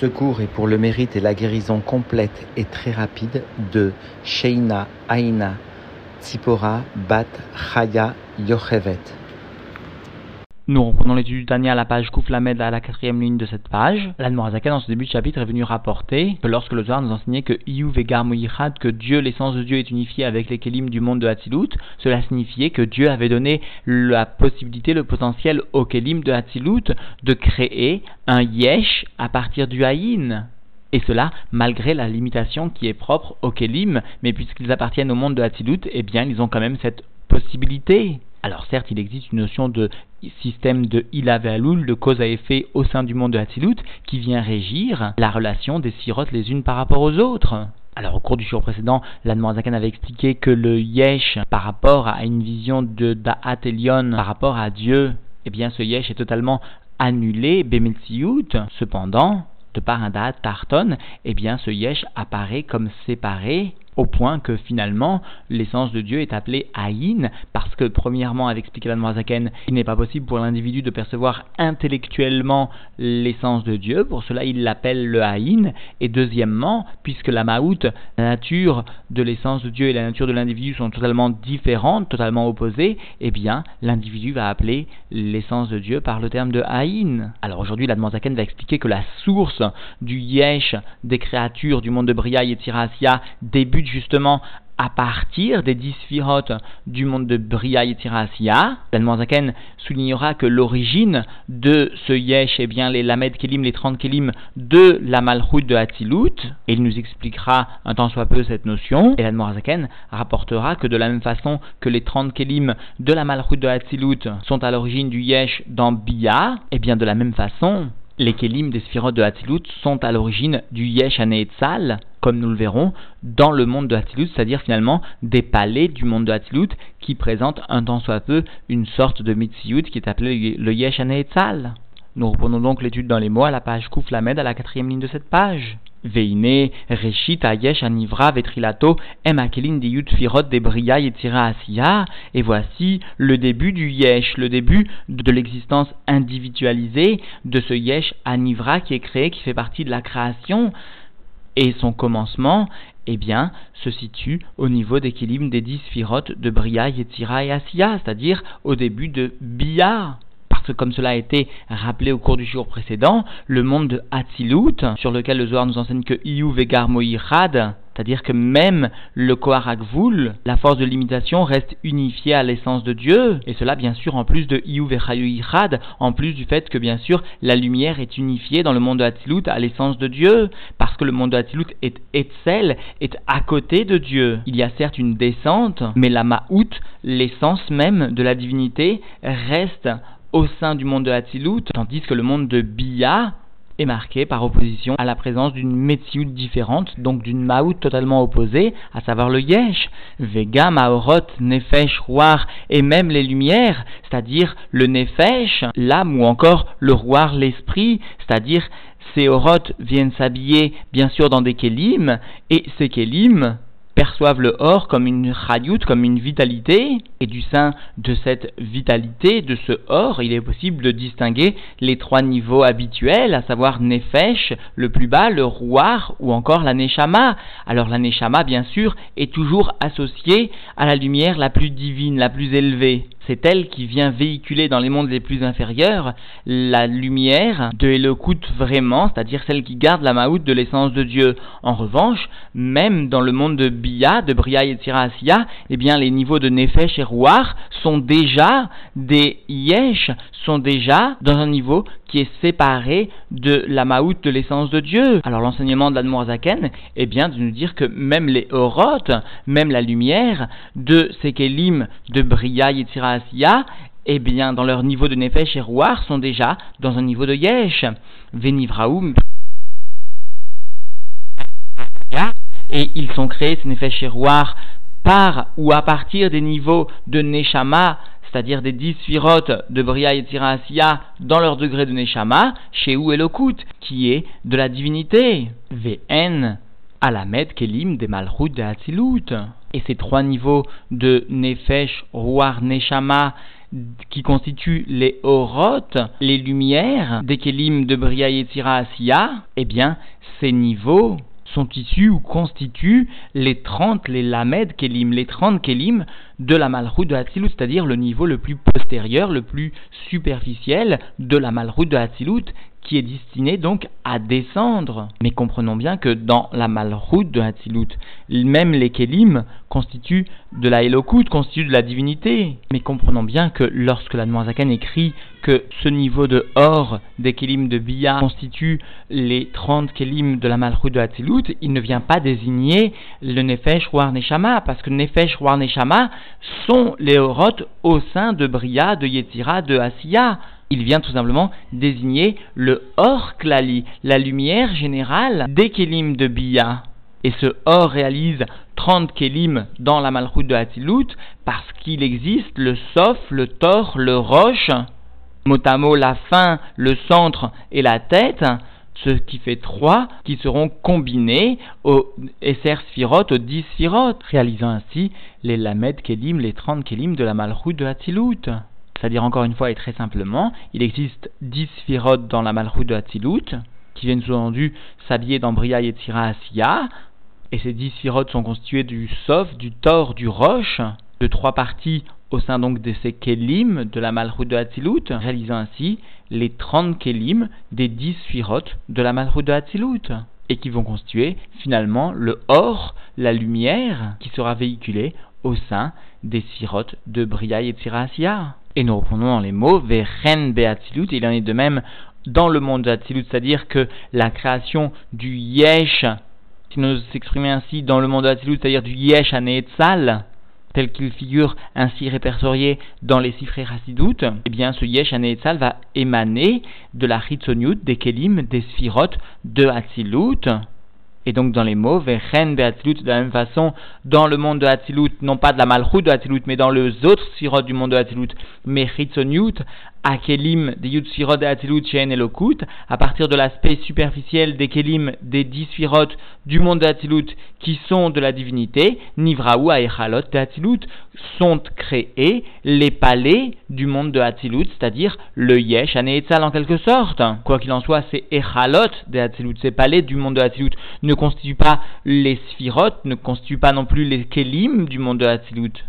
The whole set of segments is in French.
Ce cours est pour le mérite et la guérison complète et très rapide de Sheina Aina Tzipora Bat Chaya Yochevet. Nous reprenons l'étude du Tania à la page Kouflamed à la quatrième ligne de cette page. L'Anmorazaka, dans ce début de chapitre, est venu rapporter que lorsque le Zohar nous enseignait que que Dieu, l'essence de Dieu est unifiée avec les Kélim du monde de Hatzilut, cela signifiait que Dieu avait donné la possibilité, le potentiel aux Kélim de Hatzilut de créer un Yesh à partir du Haïn. Et cela malgré la limitation qui est propre aux Kélim, mais puisqu'ils appartiennent au monde de Hatzilut, eh bien ils ont quand même cette possibilité. Alors certes, il existe une notion de système de ilave aloul, de cause à effet au sein du monde de Hatzilut, qui vient régir la relation des sirotes les unes par rapport aux autres. Alors au cours du jour précédent, l'Admorazakan avait expliqué que le yesh, par rapport à une vision de Da'at Elion, par rapport à Dieu, eh bien ce yesh est totalement annulé, Bemetziut. Cependant, de par un Da'at Tarton, eh bien ce yesh apparaît comme séparé au point que finalement l'essence de Dieu est appelée Aïn, parce que premièrement, avec expliqué la Zaken, il n'est pas possible pour l'individu de percevoir intellectuellement l'essence de Dieu, pour cela il l'appelle le Aïn, et deuxièmement, puisque la Maout, la nature de l'essence de Dieu et la nature de l'individu sont totalement différentes, totalement opposées, eh bien l'individu va appeler l'essence de Dieu par le terme de Aïn. Alors aujourd'hui, la Zaken va expliquer que la source du Yesh des créatures du monde de Bria et Tirasia débute justement à partir des dix sphirotes du monde de Bria et Tirasia, Zaken soulignera que l'origine de ce Yesh, est bien, les Lamed Kelim, les 30 Kelim de la Malchut de Hatzilut, et il nous expliquera un tant soit peu cette notion, et Zaken rapportera que de la même façon que les 30 Kelim de la Malchut de Hatzilut sont à l'origine du Yesh dans Bia, et bien de la même façon, les Kelim des sphirotes de Hatzilut sont à l'origine du Yesh Aneetzal, comme nous le verrons, dans le monde de Hatzilut, c'est-à-dire finalement des palais du monde de Hatzilut qui présentent un tant soit peu une sorte de Mitziyut qui est appelé le Yesh Aneetzal. Nous reprenons donc l'étude dans les mots à la page Kouf Lamed à la quatrième ligne de cette page. Veine, Reshit, Ayesh, Anivra, Vetrilato, Emakelin, Diyut, Firot, Debria, Yetzira, Asiya. Et voici le début du Yesh, le début de l'existence individualisée de ce Yesh Anivra qui est créé, qui fait partie de la création et son commencement, eh bien, se situe au niveau d'équilibre des dix sphirotes de Bria, Yetzira et Asiya, c'est-à-dire au début de Bia. Comme cela a été rappelé au cours du jour précédent, le monde de Hatzilut, sur lequel le Zohar nous enseigne que Iyu Vegar Moïrad, c'est-à-dire que même le Koharakvul, la force de limitation, reste unifiée à l'essence de Dieu. Et cela, bien sûr, en plus de Iyu Vechayuichad, en plus du fait que, bien sûr, la lumière est unifiée dans le monde de Hatzilut à l'essence de Dieu. Parce que le monde de Hatzilut est Etzel, est à côté de Dieu. Il y a certes une descente, mais la Ma'out, l'essence même de la divinité, reste au sein du monde de Hatzilut, tandis que le monde de Bia, est marqué par opposition à la présence d'une Metsiout différente, donc d'une Maout totalement opposée, à savoir le Yesh, Vega, Maorot, Nefesh, Roar, et même les lumières, c'est-à-dire le Nefesh, l'âme, ou encore le Roar, l'esprit, c'est-à-dire ces Oroth viennent s'habiller bien sûr dans des Kélim, et ces Kélim perçoivent le or comme une chayut, comme une vitalité, et du sein de cette vitalité, de ce or, il est possible de distinguer les trois niveaux habituels, à savoir Nefesh, le plus bas, le Rouar, ou encore la Neshama. Alors la Neshama, bien sûr, est toujours associée à la lumière la plus divine, la plus élevée c'est elle qui vient véhiculer dans les mondes les plus inférieurs la lumière de Elokut vraiment, c'est-à-dire celle qui garde la Maout de l'essence de Dieu. En revanche, même dans le monde de Bia, de Bria et Tirasiya, eh bien les niveaux de Nefesh et Rouar sont déjà des Yesh, sont déjà dans un niveau est séparé de la Maout de l'essence de Dieu. Alors l'enseignement de l'Admorazaken est bien de nous dire que même les Oroth, même la lumière de ces de Bria et Tirasiya, eh bien, dans leur niveau de Nefesh et Rouar, sont déjà dans un niveau de Yesh. Venivraoum. Et ils sont créés, ces Nefesh et Rouar, par ou à partir des niveaux de Neshama, c'est-à-dire des dix firotes de Bria et Tirasiya dans leur degré de Neshama, chez Elokut, qui est de la divinité. VN, Alamed, Kelim, des Malchut, de Hatzilut. Et ces trois niveaux de Nefesh, Ruar, Neshama, qui constituent les orotes, les lumières des kelim de Bria Yetzira Asiya, eh bien, ces niveaux sont issus ou constituent les 30, les lamed kelim, les 30 kelim de la malroute de Hatzilut, c'est-à-dire le niveau le plus postérieur, le plus superficiel de la malroute de Hatzilut, qui est destiné donc à descendre. Mais comprenons bien que dans la malroute de Hatzilut, même les Kelim constituent de la Elokut, constituent de la divinité. Mais comprenons bien que lorsque la Noazakan écrit que ce niveau de or des Kelim de Bia constitue les 30 Kelim de la malroute de Hatzilut, il ne vient pas désigner le Nefesh War Neshama, parce que Nefesh War Neshama sont les Oroth au sein de Bria, de Yetzira, de Asiya il vient tout simplement désigner le Or Klali, la lumière générale des Kélim de Bia. Et ce Or réalise 30 Kélim dans la Malchut de Hatilut parce qu'il existe le Sof, le Tor, le Roche, motamo la fin, le centre et la tête, ce qui fait trois qui seront combinés au Esser Sphirot, au 10 Sphirot, réalisant ainsi les Lamed Kélim, les 30 Kélim de la Malchut de Hatilut. C'est-à-dire encore une fois et très simplement, il existe dix sphirotes dans la malroute de Hatzilut, qui viennent sous-entendu s'habiller dans Bria et Tira Asiya, et ces dix sphirotes sont constitués du Sof, du Tor, du Roche, de trois parties au sein donc de ces Kelim de la malroute de Hatzilut, réalisant ainsi les 30 Kelim des dix sphirotes de la malroute de Hatzilut et qui vont constituer finalement le or, la lumière qui sera véhiculée au sein des sirotes de Bria et Asiya. Et nous reprenons dans les mots Vechen Beatzilut. Il en est de même dans le monde de Hatzilut, c'est-à-dire que la création du Yesh, si nous s'exprimer ainsi dans le monde de Hatzilut, c'est-à-dire du Yesh à Neetzal, tel qu'il figure ainsi répertorié dans les Sifrei Hasidut, eh bien ce Yesh à Neetzal va émaner de la Chitzoniut, des Kelim, des Sphirot de Hatzilut, et donc dans les mots, Vechen Beatzilut, de la même façon, dans le monde de Hatzilut, non pas de la Malchut de Hatzilut, mais dans les autres sirotes du monde de Hatzilut, mais Chitzoniut, Akelim des Yud Sfirot de Hatzilut Shen Elokut, à partir de l'aspect superficiel des Kelim des dix du monde de qui sont de la divinité, Nivraou Aechalot de Hatzilut, sont créés les palais du monde de c'est-à-dire le Yesh Aneetzal en quelque sorte. Quoi qu'il en soit, ces Echalot de ces palais du monde de ne constituent pas les Sfirot, ne constituent pas non plus les Kelim du monde de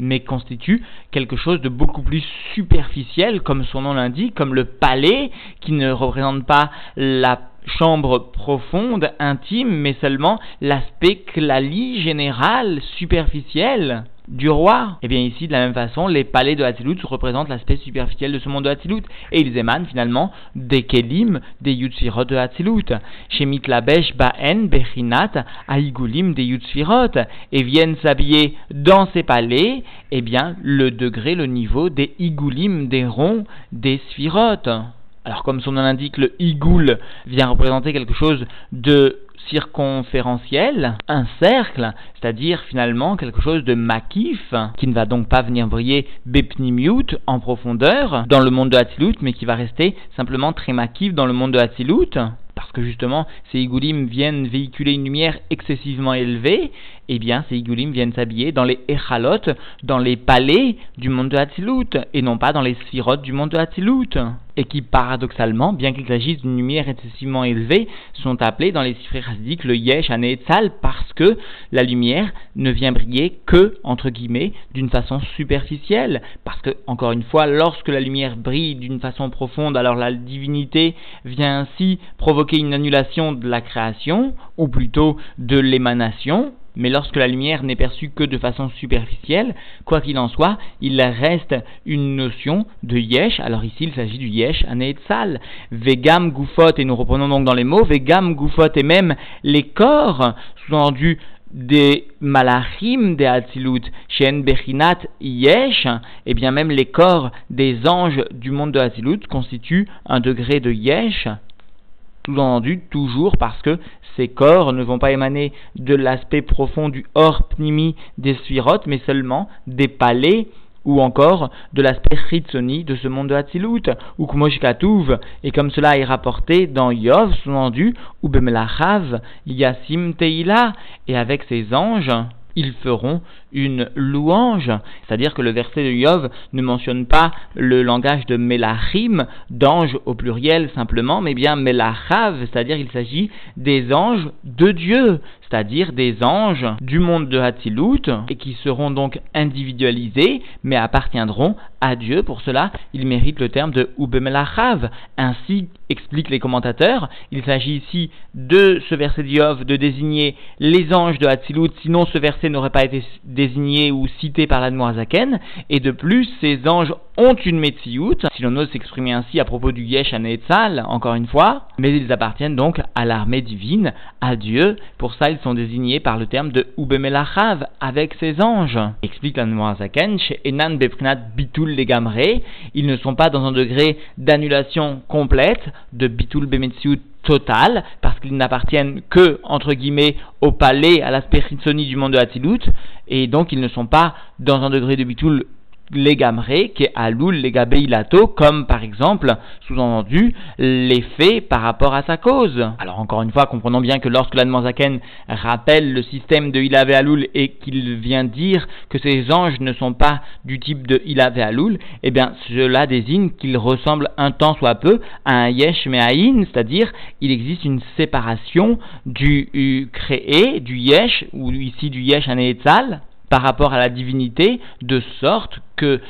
mais constituent quelque chose de beaucoup plus superficiel, comme son nom comme le palais, qui ne représente pas la chambre profonde, intime, mais seulement l'aspect clali général, superficiel du roi. Et eh bien ici, de la même façon, les palais de Hatzilut représentent l'aspect superficiel de ce monde de Hatzilut. Et ils émanent finalement des Kelim, des Yutsfirot de Hatzilut. Chez Mitlabesh Baen Bechinat Aigulim des Yutsfirot. Et viennent s'habiller dans ces palais, eh bien, le degré, le niveau des Igulim, des ronds, des Sphirot. Alors comme son nom l'indique, le Igoul vient représenter quelque chose de circonférentiel, un cercle, c'est-à-dire finalement quelque chose de makif, qui ne va donc pas venir briller bepnimiut en profondeur dans le monde de Hatzilut, mais qui va rester simplement très makif dans le monde de Hatzilut parce que justement ces igoulim viennent véhiculer une lumière excessivement élevée, eh bien ces igoulim viennent s'habiller dans les echalot, dans les palais du monde de Hatzilut, et non pas dans les sphirotes du monde de Hatzilut, et qui paradoxalement, bien qu'il s'agisse d'une lumière excessivement élevée, sont appelés dans les chassidiques le yesh aneetzal parce que la lumière ne vient briller que, entre guillemets, d'une façon superficielle, parce que, encore une fois, lorsque la lumière brille d'une façon profonde, alors la divinité vient ainsi provoquer une annulation de la création, ou plutôt de l'émanation, mais lorsque la lumière n'est perçue que de façon superficielle, quoi qu'il en soit, il reste une notion de yesh. Alors ici, il s'agit du yesh aneetzal. Vegam gufot, et nous reprenons donc dans les mots, vegam gufot, et même les corps, sous-entendu des malachim de Hatzilut, Shen Bechinat Yesh, et bien même les corps des anges du monde de Hatzilut constituent un degré de Yesh, sous-entendu toujours parce que ces corps ne vont pas émaner de l'aspect profond du hors pnimi des sphirotes, mais seulement des palais ou encore de l'aspect chitsoni de ce monde de Hatzilut, ou Kmoshkatouv, et comme cela est rapporté dans Yov, sous-entendu, ou Bemelachav, Yasim Teila, et avec ses anges, ils feront une louange, c'est-à-dire que le verset de Yov ne mentionne pas le langage de Melachim, d'anges au pluriel simplement, mais bien Melachav, c'est-à-dire il s'agit des anges de Dieu, c'est-à-dire des anges du monde de Hatzilut, et qui seront donc individualisés, mais appartiendront à Dieu. Pour cela, il mérite le terme de Ubemelachav. Ainsi expliquent les commentateurs, il s'agit ici de ce verset d'Iov de désigner les anges de Hatzilut, sinon ce verset n'aurait pas été désigné ou cité par l'Admoazaken, et de plus, ces anges ont une Metsiout, si l'on ose s'exprimer ainsi à propos du Yesh Anetzal, encore une fois, mais ils appartiennent donc à l'armée divine, à Dieu, pour ça ils sont désignés par le terme de Ubemelachav, avec ses anges. Explique l'Admoazaken, chez Enan Beprinat Bitul Legamre, ils ne sont pas dans un degré d'annulation complète, de Bitul Bemetsiout total, parce qu'ils n'appartiennent que, entre guillemets, au palais, à l'aspect du monde de Hatzilut, et donc ils ne sont pas dans un degré de bitul l'égamré, qui est aloul l'égabeilato, comme par exemple, sous-entendu, l'effet par rapport à sa cause. Alors encore une fois, comprenons bien que lorsque l'Admanzaken rappelle le système de Ilave Aloul et qu'il vient dire que ces anges ne sont pas du type de Ilave Aloul, eh bien cela désigne qu'ils ressemblent un tant soit peu à un Yesh Me'aïn, c'est-à-dire il existe une séparation du créé, du Yesh, ou ici du Yesh Aneetzal, par rapport à la divinité, de sorte que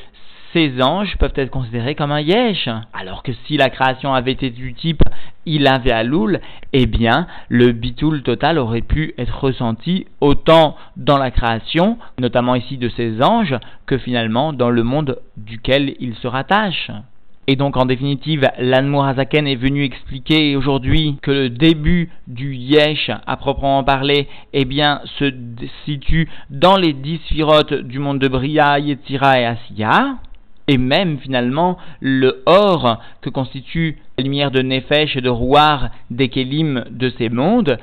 ces anges peuvent être considérés comme un yesh. Alors que si la création avait été du type il avait à loul, eh bien, le bitoul total aurait pu être ressenti autant dans la création, notamment ici de ces anges, que finalement dans le monde duquel ils se rattachent. Et donc, en définitive, l'Anmourazaken est venu expliquer aujourd'hui que le début du Yesh, à proprement parler, eh se situe dans les dix sphirotes du monde de Bria, Yetzira et Asiya. Et même, finalement, le or que constitue la lumière de Nefesh et de Rouar des Kélim de ces mondes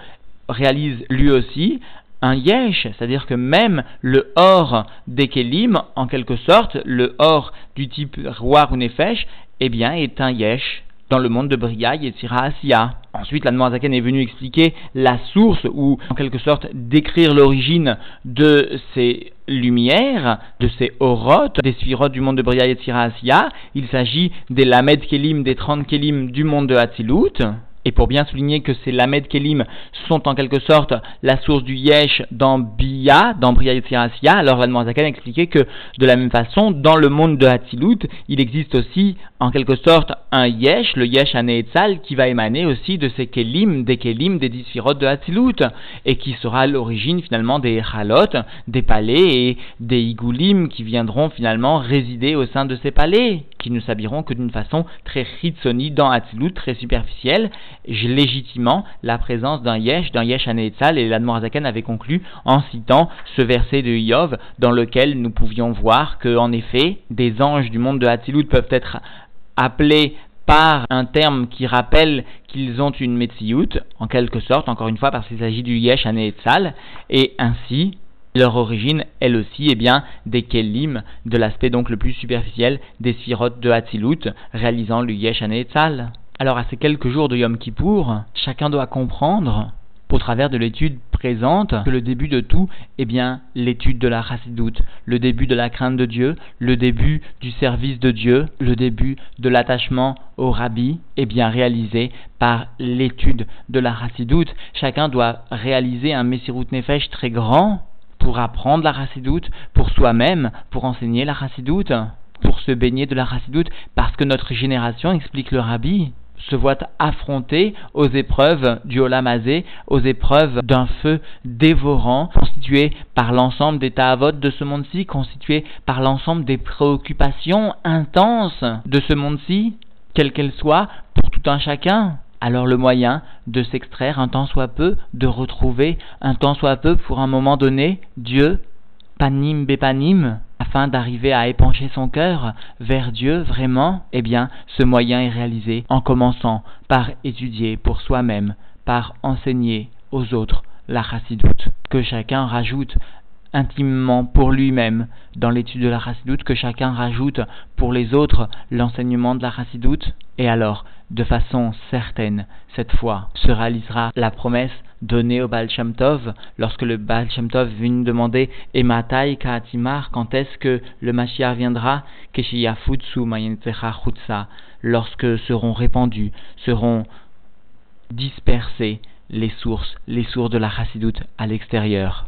réalise lui aussi un yesh, c'est-à-dire que même le or des kelim, en quelque sorte, le or du type roi ou nefesh, eh bien, est un yesh dans le monde de Bria, Yetzira, Asiya. Ensuite, la Zaken est venu expliquer la source ou, en quelque sorte, décrire l'origine de ces lumières, de ces orotes, des sphirotes du monde de Bria, Yetzira, Asiya. Il s'agit des Lamed Kelim, des 30 Kelim du monde de Hatzilut. Et pour bien souligner que ces Lamed Kelim sont en quelque sorte la source du Yesh dans Bia, dans Bria Yetzirasya, alors la a expliqué que de la même façon, dans le monde de Hatzilut, il existe aussi en quelque sorte un Yesh, le Yesh Aneetzal, qui va émaner aussi de ces Kelim, des Kelim, des Disphirot de Hatzilut, et qui sera l'origine finalement des Halot, des palais et des Igulim qui viendront finalement résider au sein de ces palais, qui ne s'habilleront que d'une façon très ritsoni dans Hatzilut, très superficielle, légitimement la présence d'un yesh, d'un yesh aneetzal, et l'Admorazaken avait conclu en citant ce verset de Yov dans lequel nous pouvions voir que, en effet, des anges du monde de Hatzilut peuvent être appelés par un terme qui rappelle qu'ils ont une Metsiout, en quelque sorte, encore une fois, parce qu'il s'agit du Yesh Aneetzal, et ainsi, leur origine, elle aussi, est bien, des Kelim, de l'aspect donc le plus superficiel des Sphirotes de Hatzilut, réalisant le Yesh Aneetzal. Alors à ces quelques jours de Yom Kippour, chacun doit comprendre, au travers de l'étude présente, que le début de tout est bien l'étude de la chassidoute, le début de la crainte de Dieu, le début du service de Dieu, le début de l'attachement au rabbi est bien réalisé par l'étude de la chassidoute. Chacun doit réaliser un Messirut Nefesh très grand pour apprendre la chassidoute pour soi-même, pour enseigner la chassidoute, pour se baigner de la chassidoute, parce que notre génération, explique le rabbi, se voit affronter aux épreuves du Olamazé, aux épreuves d'un feu dévorant, constitué par l'ensemble des ta'avot de ce monde-ci, constitué par l'ensemble des préoccupations intenses de ce monde-ci, quelles qu'elles soient, pour tout un chacun. Alors le moyen de s'extraire un temps soit peu, de retrouver un temps soit peu pour un moment donné Dieu, panim bepanim, afin d'arriver à épancher son cœur vers Dieu vraiment, eh bien, ce moyen est réalisé en commençant par étudier pour soi-même, par enseigner aux autres la chassidoute. Que chacun rajoute intimement pour lui-même dans l'étude de la chassidoute, que chacun rajoute pour les autres l'enseignement de la chassidoute, et alors, de façon certaine, cette fois, se réalisera la promesse donné au Baal Shem lorsque le Baal Shem Tov vient demander Ematai Kaatimar, quand est-ce que le Mashiach viendra? Keshiyafutsu Mayentecha Chutsa, lorsque seront répandus, seront dispersées les sources, les sources de la chassidoute à l'extérieur.